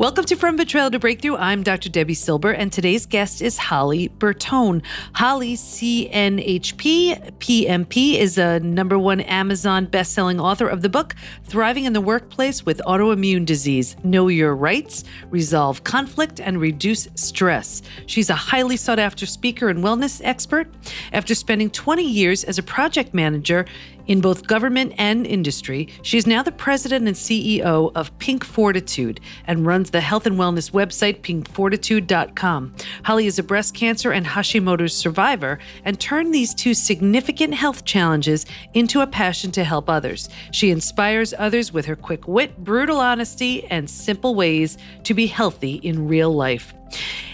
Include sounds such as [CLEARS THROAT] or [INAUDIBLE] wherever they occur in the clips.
Welcome to From Betrayal to Breakthrough. I'm Dr. Debi Silber, and today's guest is Holly Bertone. Holly, CNHP, PMP, is a number one Amazon best-selling author of the book Thriving in the Workplace with Autoimmune Disease: Know Your Rights, Resolve Conflict, and Reduce Stress. She's a highly sought-after speaker and wellness expert. After spending 20 years as a project manager in both government and industry, she is now the president and CEO of Pink Fortitude and runs the health and wellness website pinkfortitude.com. Holly is a breast cancer and Hashimoto's survivor and turned these two significant health challenges into a passion to help others. She inspires others with her quick wit, brutal honesty, and simple ways to be healthy in real life.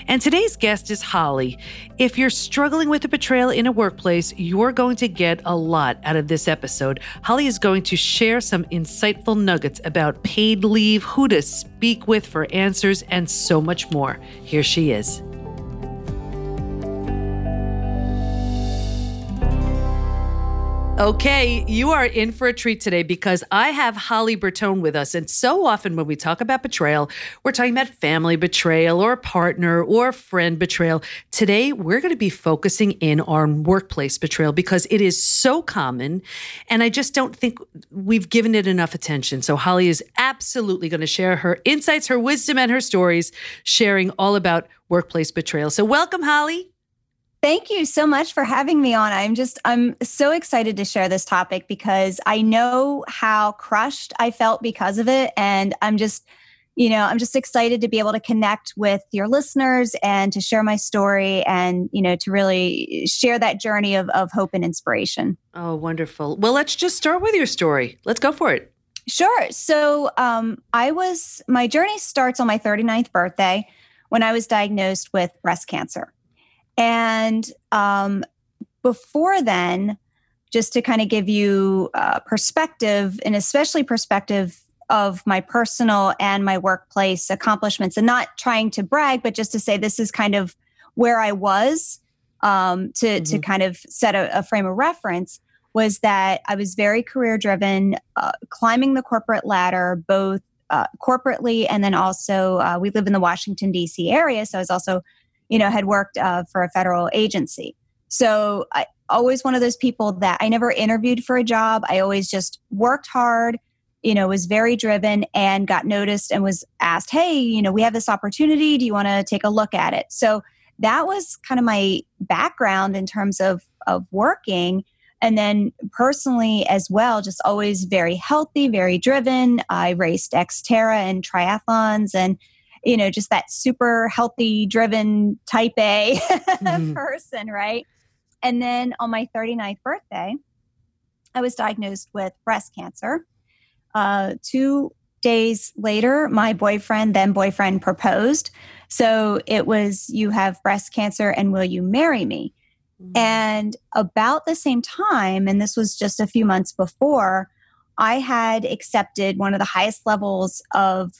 And today's guest is Holly. If you're struggling with a betrayal in a workplace, you're going to get a lot out of this episode. Holly is going to share some insightful nuggets about paid leave, who to speak with for answers, and so much more. Here she is. Okay, you are in for a treat today because I have Holly Bertone with us. And so often when we talk about betrayal, we're talking about family betrayal or partner or friend betrayal. Today, we're going to be focusing in on workplace betrayal because it is so common. And I just don't think we've given it enough attention. So, Holly is absolutely going to share her insights, her wisdom, and her stories, sharing all about workplace betrayal. So, welcome, Holly. Thank you so much for having me on. I'm just, I'm so excited to share this topic because I know how crushed I felt because of it. And I'm just, you know, I'm just excited to be able to connect with your listeners and to share my story and, you know, to really share that journey of, of hope and inspiration. Oh, wonderful. Well, let's just start with your story. Let's go for it. Sure. So um, I was, my journey starts on my 39th birthday when I was diagnosed with breast cancer. And um, before then, just to kind of give you uh, perspective, and especially perspective of my personal and my workplace accomplishments, and not trying to brag, but just to say this is kind of where I was um, to mm-hmm. to kind of set a, a, frame of reference. Was that I was very career driven, uh, climbing the corporate ladder, both uh, corporately and then also uh, we live in the Washington D.C. area, so I was also you know, had worked uh, for a federal agency. So I always one of those people that I never interviewed for a job. I always just worked hard, you know, was very driven and got noticed and was asked, hey, you know, we have this opportunity. Do you want to take a look at it? So that was kind of my background in terms of of working and then personally as well just always very healthy very driven i raced xterra and triathlons and you know, just that super healthy, driven type A mm-hmm. [LAUGHS] person, right? And then on my 39th birthday, I was diagnosed with breast cancer. Uh, two days later, my boyfriend, then boyfriend, proposed. So it was, You have breast cancer and will you marry me? Mm-hmm. And about the same time, and this was just a few months before, I had accepted one of the highest levels of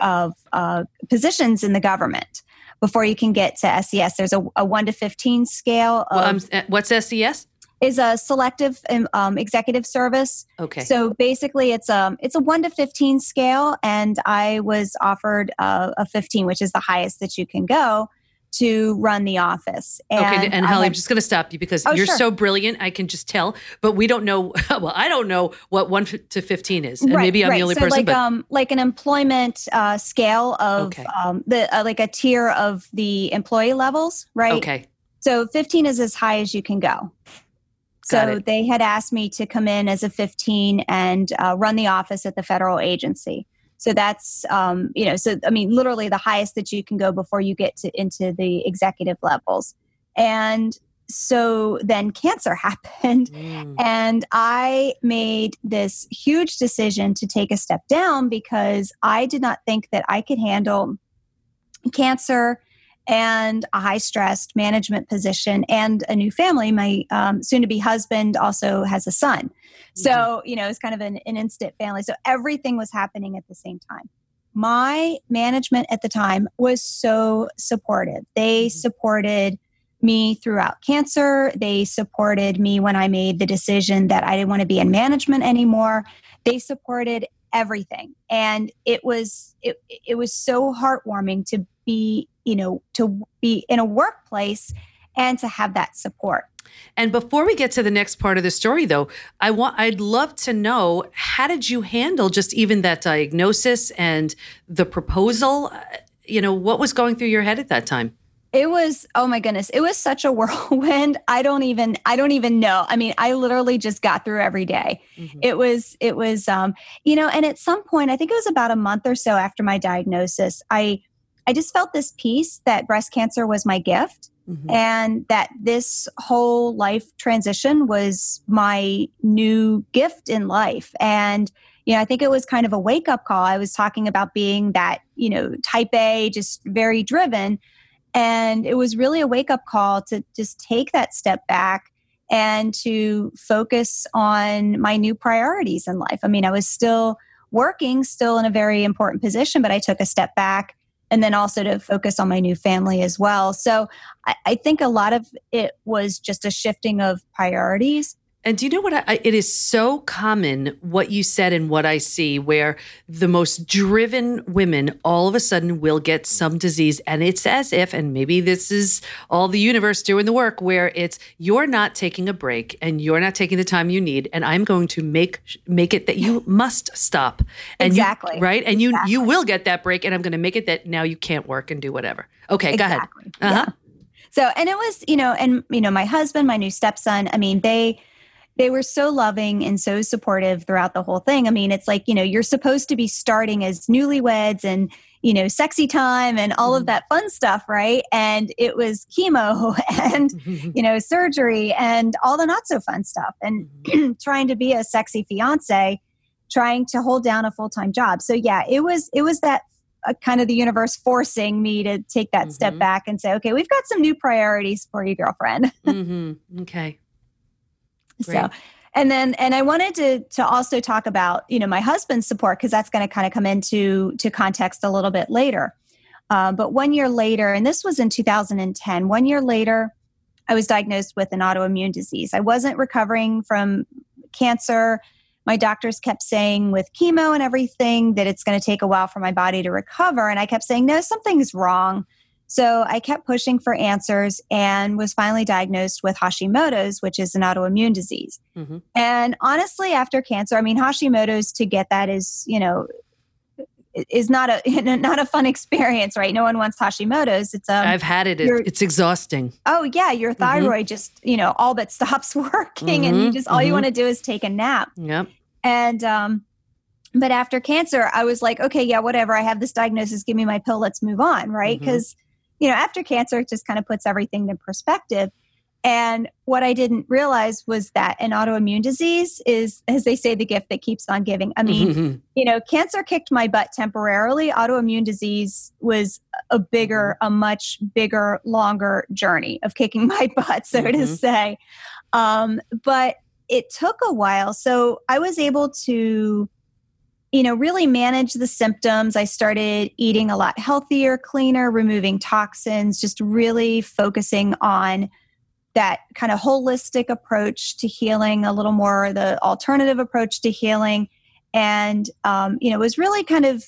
of uh, positions in the government before you can get to SES. There's a, a one to fifteen scale. Of, well, um, what's SES? Is a selective um, um, executive service. Okay. So basically, it's a um, it's a one to fifteen scale, and I was offered a, a fifteen, which is the highest that you can go to run the office. And okay, and Holly, I'm just going to stop you because oh, you're sure. so brilliant. I can just tell, but we don't know. [LAUGHS] Well, I don't know what one to 15 is, and right, maybe I'm right. the only so person. Like, but um, like an employment uh, scale of okay. um, the uh, like a tier of the employee levels, right? Okay. So 15 is as high as you can go. so they had asked me to come in as a 15 and uh, run the office at the federal agency. So that's, um, you know, so I mean, literally the highest that you can go before you get to into the executive levels. And so then cancer [LAUGHS] happened, mm. and I made this huge decision to take a step down because I did not think that I could handle cancer and a high stressed management position and a new family. My um, soon to be husband also has a son. Mm-hmm. So, you know, it's kind of an, an instant family. So everything was happening at the same time. My management at the time was so supportive. They mm-hmm. supported me throughout cancer. They supported me when I made the decision that I didn't want to be in management anymore. They supported everything. And it was it it was so heartwarming to be, you know, to be in a workplace and to have that support. And before we get to the next part of the story though, I want I'd love to know how did you handle just even that diagnosis and the proposal? Uh, you know, what was going through your head at that time? it was oh my goodness it was such a [LAUGHS] whirlwind i don't even i don't even know i mean i literally just got through every day. Mm-hmm. it was it was um you know and at some point i think it was about a month or so after my diagnosis i i just felt this peace that breast cancer was my gift mm-hmm. and that this whole life transition was my new gift in life and you know i think it was kind of a wake up call i was talking about being that you know type a just very driven and it was really a wake up call to just take that step back and to focus on my new priorities in life. I mean, I was still working, still in a very important position, but I took a step back and then also to focus on my new family as well. So I, I think a lot of it was just a shifting of priorities. And do you know what? I, it is so common what you said and what I see, where the most driven women all of a sudden will get some disease. And it's as if, and maybe this is all the universe doing the work, where it's you're not taking a break and you're not taking the time you need. And I'm going to make make it that you [LAUGHS] must stop. And exactly. You, right. And exactly. you you will get that break. And I'm going to make it that now you can't work and do whatever. Okay, exactly. go ahead. Uh-huh. Yeah. So, and it was, you know, and, you know, my husband, my new stepson, I mean, they, they were so loving and so supportive throughout the whole thing. I mean, it's like, you know, you're supposed to be starting as newlyweds and, you know, sexy time and all mm-hmm. of that fun stuff, right? And it was chemo [LAUGHS] and, [LAUGHS] you know, surgery and all the not so fun stuff and mm-hmm. [CLEARS THROAT] trying to be a sexy fiance, trying to hold down a full-time job. So yeah, it was it was that uh, kind of the universe forcing me to take that mm-hmm. step back and say, okay, we've got some new priorities for you, girlfriend. [LAUGHS] mm-hmm. Okay. Great. So, and then and I wanted to to also talk about you know my husband's support because that's going to kind of come into to context a little bit later. Uh, but one year later, and this was in 2010. One year later, I was diagnosed with an autoimmune disease. I wasn't recovering from cancer. My doctors kept saying with chemo and everything that it's going to take a while for my body to recover. And I kept saying, no, something's wrong. So I kept pushing for answers and was finally diagnosed with Hashimoto's, which is an autoimmune disease. Mm-hmm. And honestly, after cancer, I mean, Hashimoto's to get that is, you know, is not a [LAUGHS] not a fun experience, right? No one wants Hashimoto's. It's um, I've had it. It's exhausting. Oh yeah, your mm-hmm. thyroid mm-hmm. just you know all but [LAUGHS] stops working, mm-hmm. and you mm-hmm. just all you mm-hmm. want to do is take a nap. Yep. And um, but after cancer, I was like, okay, yeah, whatever. I have this diagnosis. Give me my pill. Let's move on, right? Because you know, after cancer, it just kind of puts everything in perspective. And what I didn't realize was that an autoimmune disease is, as they say, the gift that keeps on giving. I mean, you know, cancer kicked my butt temporarily. Autoimmune disease was a bigger, mm-hmm. a much bigger, longer journey of kicking [LAUGHS] my butt, so mm-hmm. to say. Um, but it took a while. So I was able to you know, really manage the symptoms. I started eating a lot healthier, cleaner, removing toxins, just really focusing on that kind of holistic approach to healing, a little more the alternative approach to healing. And, um, you know, it was really kind of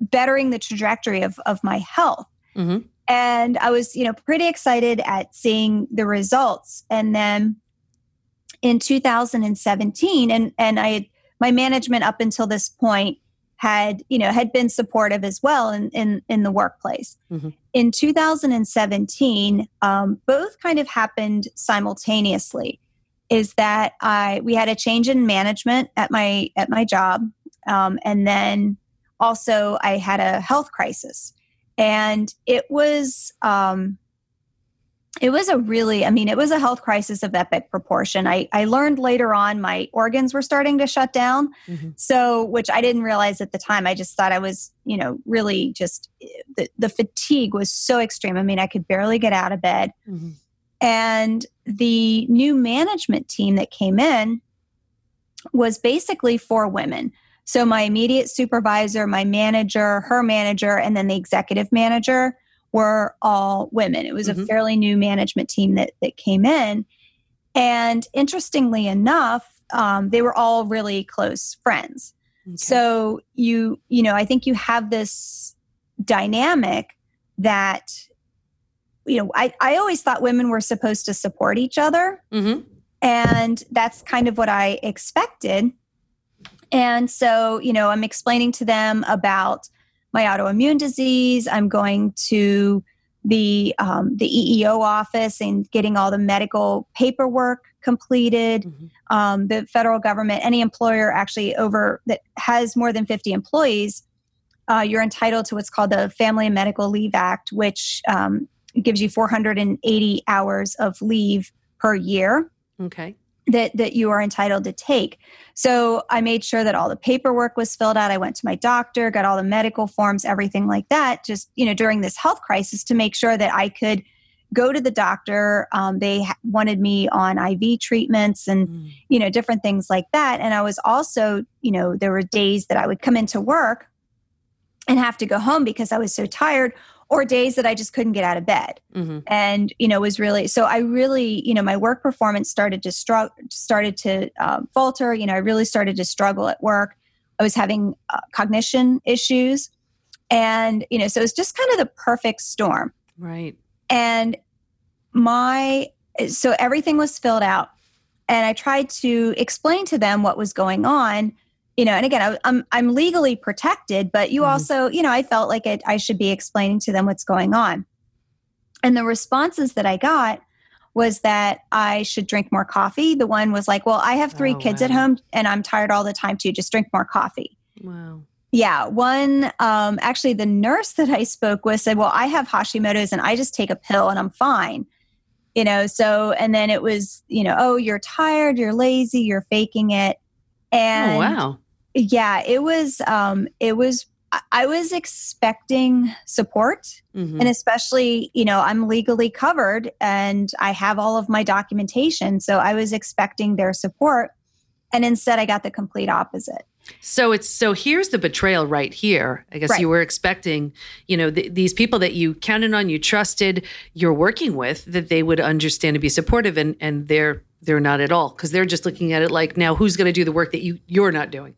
bettering the trajectory of, of my health. Mm-hmm. And I was, you know, pretty excited at seeing the results. And then in 2017, and, and I had my management up until this point had you know had been supportive as well in in, in the workplace mm-hmm. in 2017 um, both kind of happened simultaneously is that i we had a change in management at my at my job um, and then also i had a health crisis and it was um, it was a really i mean it was a health crisis of epic proportion. I, I learned later on my organs were starting to shut down. Mm-hmm. so which i didn't realize at the time. I just thought i was you know really just the, the fatigue was so extreme. I mean i could barely get out of bed. Mm-hmm. and the new management team that came in was basically for women. So my immediate supervisor my manager her manager and then the executive manager were all women. It was mm-hmm. a fairly new management team that, that came in. And interestingly enough, um, they were all really close friends. Okay. So you, you know, I think you have this dynamic that, you know, I, I always thought women were supposed to support each other. Mm-hmm. And that's kind of what I expected. And so, you know, I'm explaining to them about my autoimmune disease. I'm going to the um, the EEO office and getting all the medical paperwork completed. Mm-hmm. Um, the federal government, any employer actually over that has more than 50 employees, uh, you're entitled to what's called the Family and Medical Leave Act, which um, gives you 480 hours of leave per year. Okay that that you are entitled to take. So I made sure that all the paperwork was filled out. I went to my doctor, got all the medical forms, everything like that. Just you know during this health crisis to make sure that I could go to the doctor. Um, they wanted me on IV treatments and mm. you know different things like that. And I was also you know there were days that I would come into work and have to go home because I was so tired or days that I just couldn't get out of bed. Mm-hmm. And, you know, was really, so I really, you know, my work performance started to struggle, started to uh, falter. You know, I really started to struggle at work. I was having uh, cognition issues. And, you know, so it's just kind of the perfect storm. Right. And my, so everything was filled out. And I tried to explain to them what was going on you know and again I, I'm, I'm legally protected but you mm-hmm. also you know i felt like it, i should be explaining to them what's going on. And the responses that i got was that i should drink more coffee. The one was like well i have three oh, kids wow. at home and i'm tired all the time too. Just drink more coffee. Wow. Yeah one um, actually the nurse that i spoke with said well i have hashimoto's and i just take a pill and i'm fine. You know so and then it was you know oh you're tired you're lazy you're faking it. Oh, and oh, wow yeah it was um it was i was expecting support mm-hmm. and especially you know i'm legally covered and i have all of my documentation so i was expecting their support and instead i got the complete opposite so it's so here's the betrayal right here. I guess right. you were expecting, you know, th- these people that you counted on, you trusted, you're working with, that they would understand and be supportive, and and they're they're not at all because they're just looking at it like now who's going to do the work that you you're not doing.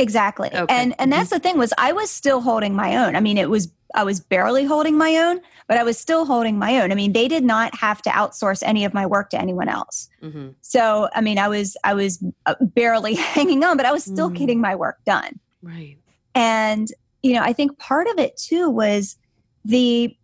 Exactly. Okay. And and that's mm-hmm. the thing was I was still holding my own. I mean, it was I was barely holding my own, but I was still holding my own. I mean, they did not have to outsource any of my work to anyone else. Mm-hmm. So, I mean, I was I was uh, barely [LAUGHS] hanging on, but I was still mm-hmm. getting my work done. Right. And you know, I think part of it too was the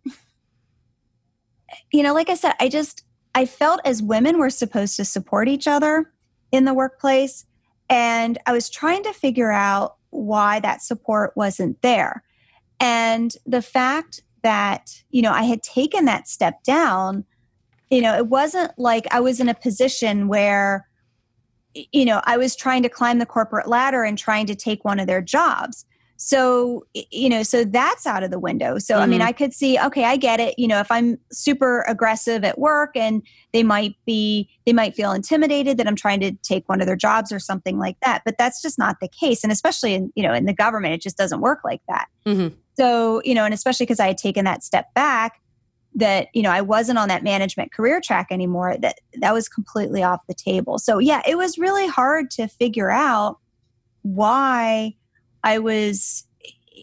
you know, like I said, I just I felt as women were supposed to support each other in the workplace and I was trying to figure out why that support wasn't there. And the fact that, you know, I had taken that step down, you know, it wasn't like I was in a position where, you know, I was trying to climb the corporate ladder and trying to take one of their jobs so you know so that's out of the window so mm-hmm. i mean mm-hmm. i could see okay i get it you know if i'm super aggressive at work and they might be they might feel intimidated that i'm trying to take one of their jobs or something like that but that's just not the case and especially in you know in the government it just doesn't work like that mm-hmm. so you know and especially because i had taken that step back that you know i wasn't on that management career track anymore that that was completely off the table so yeah it was really hard to figure out why I was,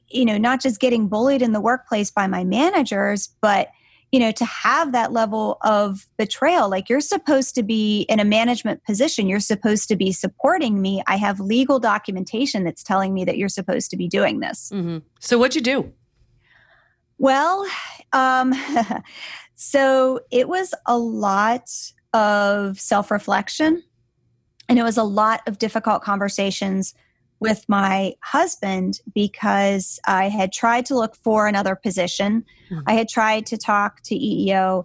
you know, not just getting bullied in the workplace by my managers, but you know to have that level of betrayal like you're supposed to be in a management position. You're supposed to be supporting me. I have legal documentation that's telling me that you're supposed to be doing this. Mm-hmm. so what'd you do? Well um, [LAUGHS] so it was a lot of self-reflection and it was a lot of difficult conversations with my husband because I had tried to look for another position. Mm-hmm. I had tried to talk to EEO.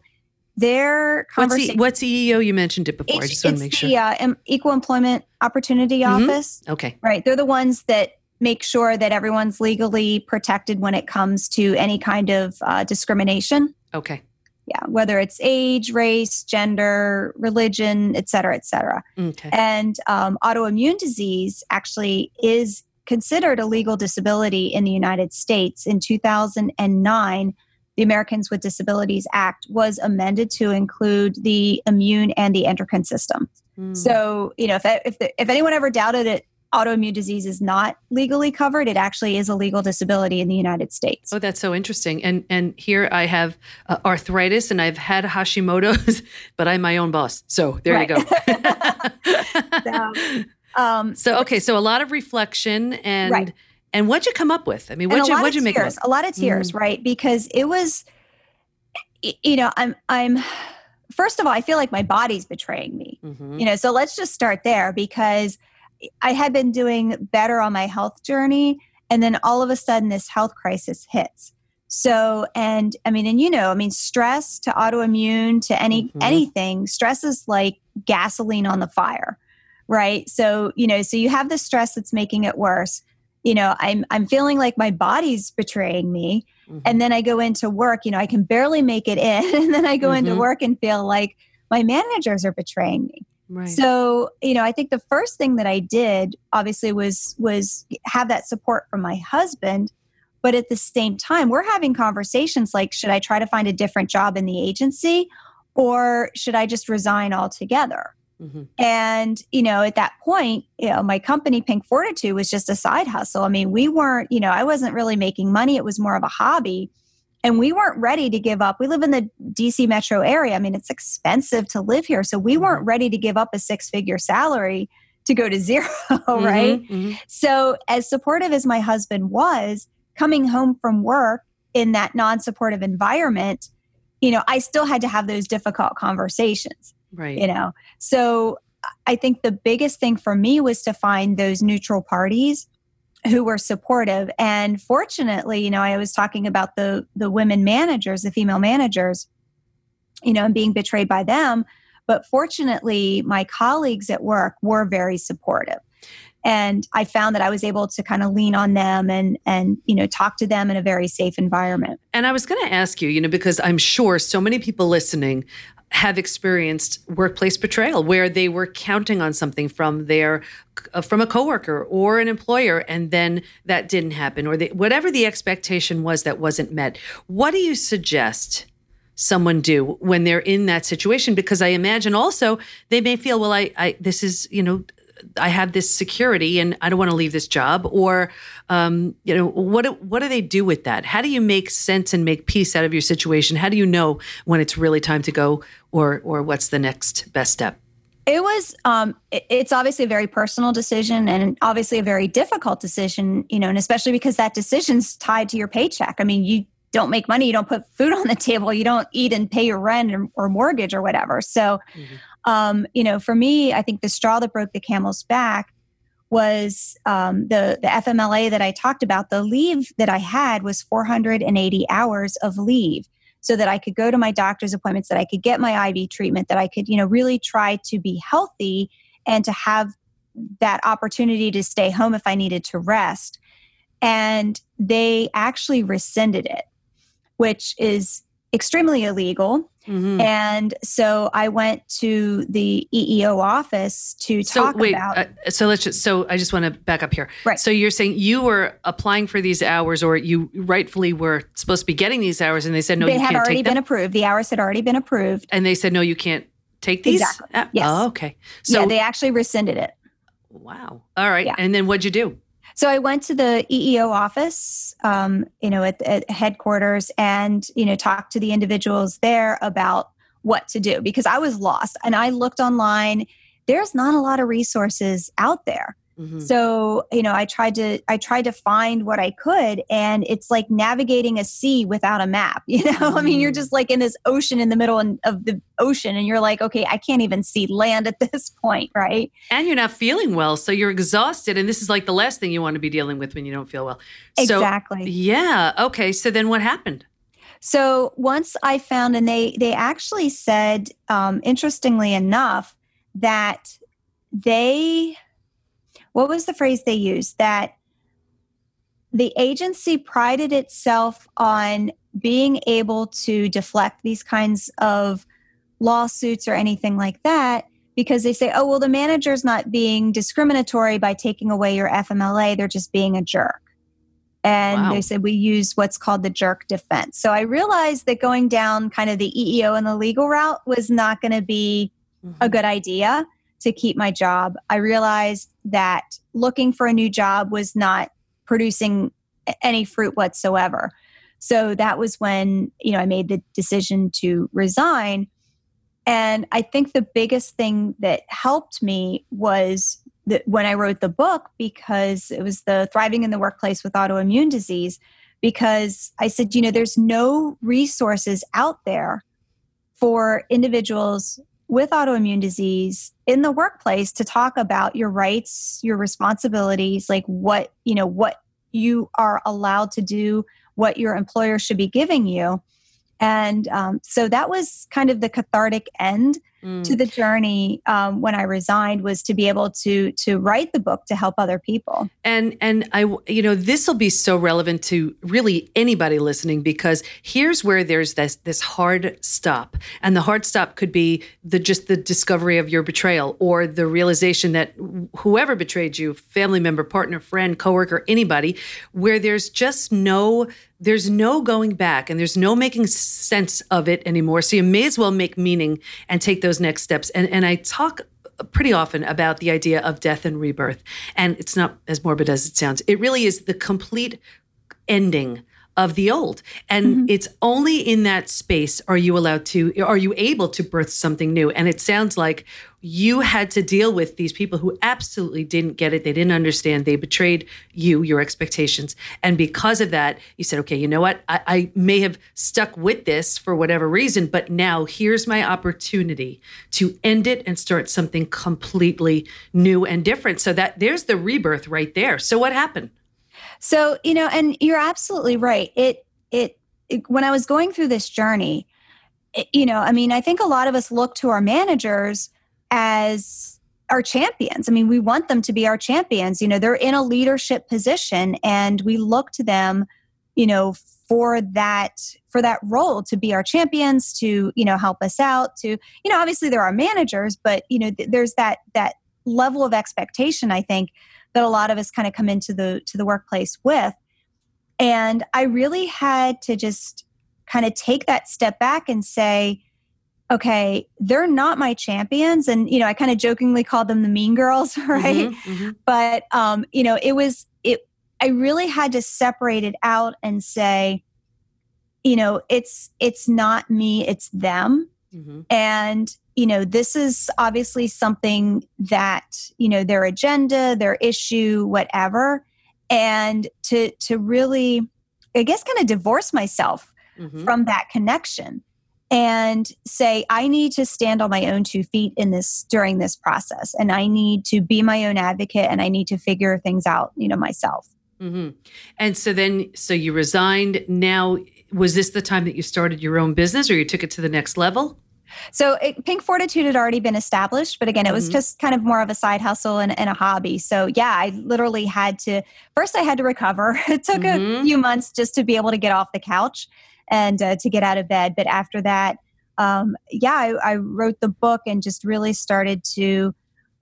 Their conversation. What's, what's EEO? You mentioned it before. I just want to make sure. Yeah, uh, Equal Employment Opportunity mm-hmm. Office. Okay. Right. They're the ones that make sure that everyone's legally protected when it comes to any kind of uh, discrimination. Okay yeah whether it's age race gender religion et cetera et cetera okay. and um, autoimmune disease actually is considered a legal disability in the united states in 2009 the americans with disabilities act was amended to include the immune and the endocrine system mm. so you know if, if, if anyone ever doubted it autoimmune disease is not legally covered. It actually is a legal disability in the United States. Oh, that's so interesting. And and here I have uh, arthritis, and I've had Hashimoto's, [LAUGHS] but I'm my own boss. So there right. you go. [LAUGHS] so, um, so, okay, so a lot of reflection and. Right. And what'd you come up with? I mean, what'd you what'd you make? Tears, a lot of tears, mm. right? Because it was, you know, I'm I'm first of all, I feel like my body's betraying me. Mm-hmm. You know, so let's just start there because I had been doing better on my health journey. And then all of a sudden, this health crisis hits. So, and I mean, and you know, I mean, stress to autoimmune to any mm-hmm. anything, stress is like gasoline on the fire, right? So, you know, so you have the stress that's making it worse. You know, I'm I'm feeling like my body's betraying me. Mm-hmm. And then I go into work, you know, I can barely make it in. [LAUGHS] And then I go mm-hmm. into work and feel like my managers are betraying me. Right. So, you know, I think the first thing that I did obviously was was have that support from my husband, but at the same time, we're having conversations like should I try to find a different job in the agency or should I just resign altogether? Mm-hmm. And, you know, at that point, you know, my company, Pink Fortitude, was just a side hustle. I mean, we weren't, you know, I wasn't really making money. It was more of a hobby and we weren't ready to give up. We live in the DC metro area. I mean, it's expensive to live here. So we weren't mm-hmm. ready to give up a six figure salary to go to [LAUGHS] 0 mm-hmm, right? Mm-hmm. So, as supportive as my husband was, coming home from work in that non supportive environment, you know, I still had to have those difficult conversations. Right. You know, so I think the biggest thing for me was to find those neutral parties who were supportive. And fortunately you know i was talking about the the women managers the female managers you know and being betrayed by them. But fortunately my colleagues at work were very supportive. And i found that i was able to kind of lean on them and and you know talk to them in a very safe environment. And i was going to ask you you know because i'm sure so many people listening have experienced workplace betrayal where they were counting on something from their uh, from a coworker or an employer and then that didn't happen or they, whatever the expectation was that wasn't met. What do you suggest someone do when they're in that situation? Because i imagine also they may feel well i, I this is you know I have this security and I don't want to leave this job? Or, um, you know, what what do they do with that? How do you make sense and make peace out of your situation? How do you know when it's really time to go, or or what's the next best step? It was. Um, it's obviously a very personal decision, and obviously a very difficult decision. You know, and especially because that decision's tied to your paycheck. I mean, you don't make money, you don't put food [LAUGHS] on the table, you don't eat and pay your rent or, or mortgage or whatever. So, mm-hmm um, you know, for me, I think the straw that broke the camel's back was um, the the FMLA that I talked about. The leave that I had was 480 hours of leave, so that I could go to my doctor's appointments, that I could get my IV treatment, that I could, you know, really try to be healthy and to have that opportunity to stay home if I needed to rest. And they actually rescinded it, which is extremely illegal. Mm-hmm. And so I went to the EEO office to so talk wait, about. Uh, so let's just. So I just want to back up here. Right. So you're saying you were applying for these hours, or you rightfully were supposed to be getting these hours, and they said no, they had already been approved. The hours had already been approved, and they said no, you can't take these. Exactly. Ah, yes. Oh, okay. So yeah, they actually rescinded it. Wow. All right. Yeah. And then what'd you do? So I went to the EEO office, um, you know, at, at headquarters, and you know, talked to the individuals there about what to do because I was lost and I looked online. There's not a lot of resources out there. Mm-hmm. So, you know, I tried to I tried to find what I could and it's like navigating a sea without a map, [LAUGHS] you know? Mm-hmm. I mean, you're mm. just like in this ocean in the middle of the ocean and you're like, okay, I can't even see land at [LAUGHS] this point, right? And you're not feeling well, so you're exhausted and this is like the last thing you want to be dealing with when you don't feel well. So, Exactly. Yeah, okay. So then what happened? So once I found, and they they actually said, um, interestingly enough, that they, what was the phrase they used? That the agency prided itself on being able to deflect these kinds of lawsuits or anything like that because they say, oh, well, the manager's not being discriminatory by taking away your FMLA, they're just being a jerk. And wow. they said we use what's called the jerk defense. So I realized that going down kind of the EEO and the legal route was not going to be mm-hmm. a good idea. To keep my job. I realized that looking for a new job was not producing any fruit whatsoever. So that was when, you know, I made the decision to resign. And I think the biggest thing that helped me was that when I wrote the book, because it was the Thriving in the Workplace with Autoimmune Disease, because I said, you know, there's no resources out there for individuals with autoimmune disease in the workplace to talk about your rights, your responsibilities, like what, you know, what you are allowed to do, what your employer should be giving you. And um, so that was kind of the cathartic end mm. to the journey um, when I resigned was to be able to to write the book to help other people. And and I you know this will be so relevant to really anybody listening because here's where there's this this hard stop, and the hard stop could be the just the discovery of your betrayal or the realization that whoever betrayed you, family member, partner, friend, coworker, anybody, where there's just no there's no going back and there's no making sense of it anymore. So you may as well make meaning and take those next steps. And and I talk uh, pretty often about the idea of death and rebirth. And it's not as morbid as it sounds. It really is the complete ending of the old. And mm-hmm. it's only in that space are you allowed to, are you able to birth something new? And it sounds like you had to deal with these people who absolutely didn't get it. They didn't understand. They betrayed you, your expectations. And because of that, you said, okay, you know what? I, I may have stuck with this for whatever reason, but now here's my opportunity to end it and start something completely new and different. So that there's the rebirth right there. So what happened? So, you know, and you're absolutely right. It, it, it when I was going through this journey, it, you know, I mean, I think a lot of us look to our managers as our champions. I mean, we want them to be our champions. You know, they're in a leadership position and we look to them, you know, for that for that role to be our champions to you know help us out to you know obviously there are managers but you know th- there's that that level of expectation i think that a lot of us kind of come into the to the workplace with. And i really had to just kind of take that step back and say okay they're not my champions. And you know i kind of jokingly called them the mean girls [LAUGHS] right? mm-hmm, mm-hmm. but um you know it was it i really had to separate it out and say you know it's it's not me it's them mm-hmm. and you know this is obviously something that you know their agenda their issue whatever and to to really i guess kind of divorce myself mm-hmm. from that connection and say i need to stand on my own two feet in this during this process and i need to be my own advocate and i need to figure things out you know myself mm-hmm. and so then so you resigned now was this the time that you started your own business or you took it to the next level so it, Pink Fortitude had already been established, but again, it was mm-hmm. just kind of more of a side hustle and, and, a hobby. So yeah, I literally had to first I had to recover. [LAUGHS] It took mm-hmm. a few months just to be able to get off the couch and uh, to get out of bed. But after that, um, yeah, I, I wrote the book and just really started to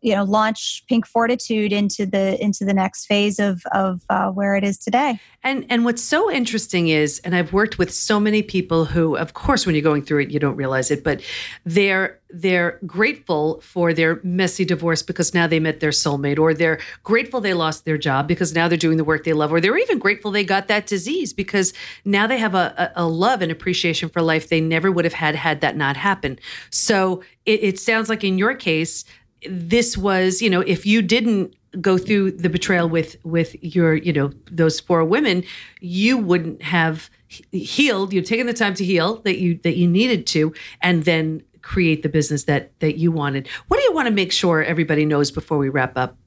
you know launch pink fortitude into the into the next phase of of uh, where it is today. And and what's so interesting is and i've worked with so many people who of course when you're going through it you don't realize it but they're they're grateful for their messy divorce because now they met their soulmate or they're grateful they lost their job because now they're doing the work they love or they're even grateful they got that disease because now they have a, a, a love and appreciation for life they never would have had had that not happen so it, it sounds like in your case this was, you know, if you didn't go through the betrayal with with your, you know, those four women, you wouldn't have healed. You've taken the time to heal that you that you needed to, and then create the business that that you wanted. What do you want to make sure everybody knows before we wrap up?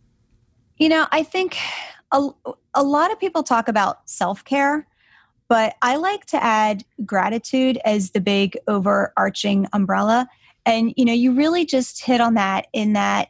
You know, I think a, a lot of people talk about self care, but I like to add gratitude as the big overarching umbrella and you know you really just hit on that in that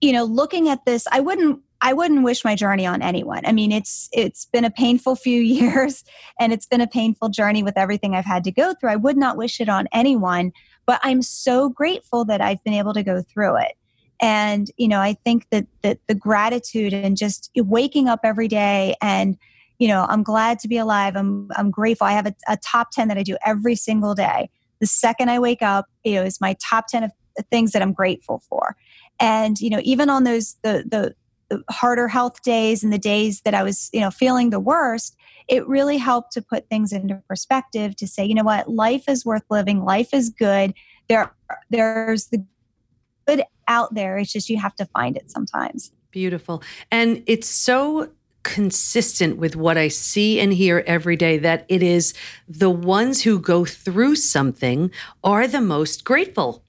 you know looking at this i wouldn't i wouldn't wish my journey on anyone. I mean it's it's been a painful few [LAUGHS] years and it's been a painful journey with everything i've had to go through. I would not wish it on anyone but i'm so grateful that i've been able to go through it. And you know i think that that the gratitude and just waking up every day and you know i'm glad to be alive. I'm i'm grateful. I have a, a top 10 that i do every single day the second I wake up, you know, is my top 10 of things that I'm grateful for. And, you know, even on those, the, the, the harder health days and the days that I was, you know, feeling the worst, it really helped to put things into perspective to say, you know what, life is worth living, life is good. There, there's the good out there. It's just you have to find it sometimes. Beautiful. And it's so consistent with what I see and hear every day that it is the ones who go through something are the most grateful.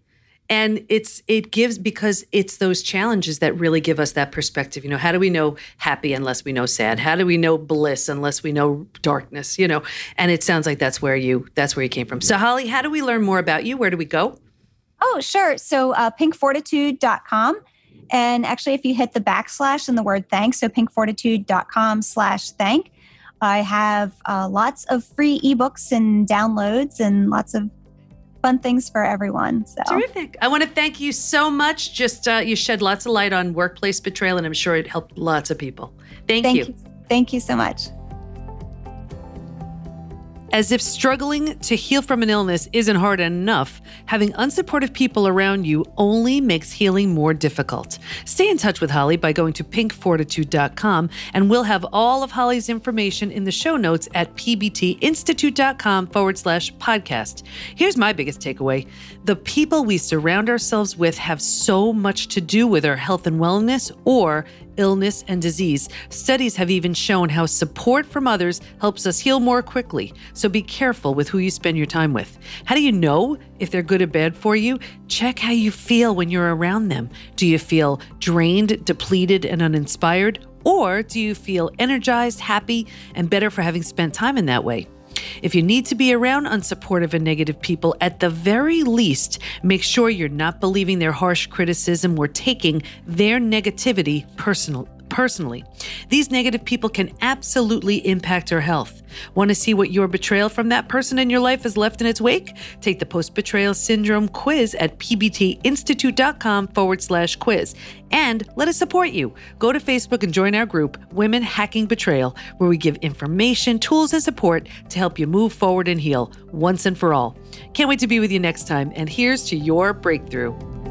And it's it gives because it's those challenges that really give us that perspective. You know how do we know happy unless we know sad? How do we know bliss unless we know darkness you know? And it sounds like that's where you that's where you came from. So holly how do we learn more about you? Where do we go? Oh sure. So uh, pinkfortitude.com and actually if you hit the backslash in the word thanks so pinkfortitude.com slash thank i have uh, lots of free ebooks and downloads and lots of fun things for everyone. So terrific! I want to thank you so much. Just uh, you shed lots of light on workplace betrayal, and I'm sure it helped lots of people. Thank, thank you. you. Thank you so much. As if struggling to heal from an illness isn't hard enough, having unsupportive people around you only makes healing more difficult. Stay in touch with Holly by going to pinkfortitude.com, and we'll have all of Holly's information in the show notes at pbtinstitute.com forward slash podcast. Here's my biggest takeaway the people we surround ourselves with have so much to do with our health and wellness or illness, and disease. Studies have even shown how support from others helps us heal more quickly. So be careful with who you spend your time with. How do you know if they're good or bad for you? Check how you feel when you're around them. Do you feel drained, depleted, and uninspired? Or do you feel energized, happy, and better for having spent time in that way? If you need to be around unsupportive and negative people, at the very least, make sure you're not believing their harsh criticism or taking their negativity personal, personally. These negative people can absolutely impact our health. Want to see what your betrayal from that person in your life has left in its wake? Take the post betrayal syndrome quiz at pbtinstitute.com forward slash quiz. And let us support you. Go to Facebook and join our group, Women Hacking Betrayal, where we give information, tools, and support to help you move forward and heal once and for all. Can't wait to be with you next time. And here's to your breakthrough.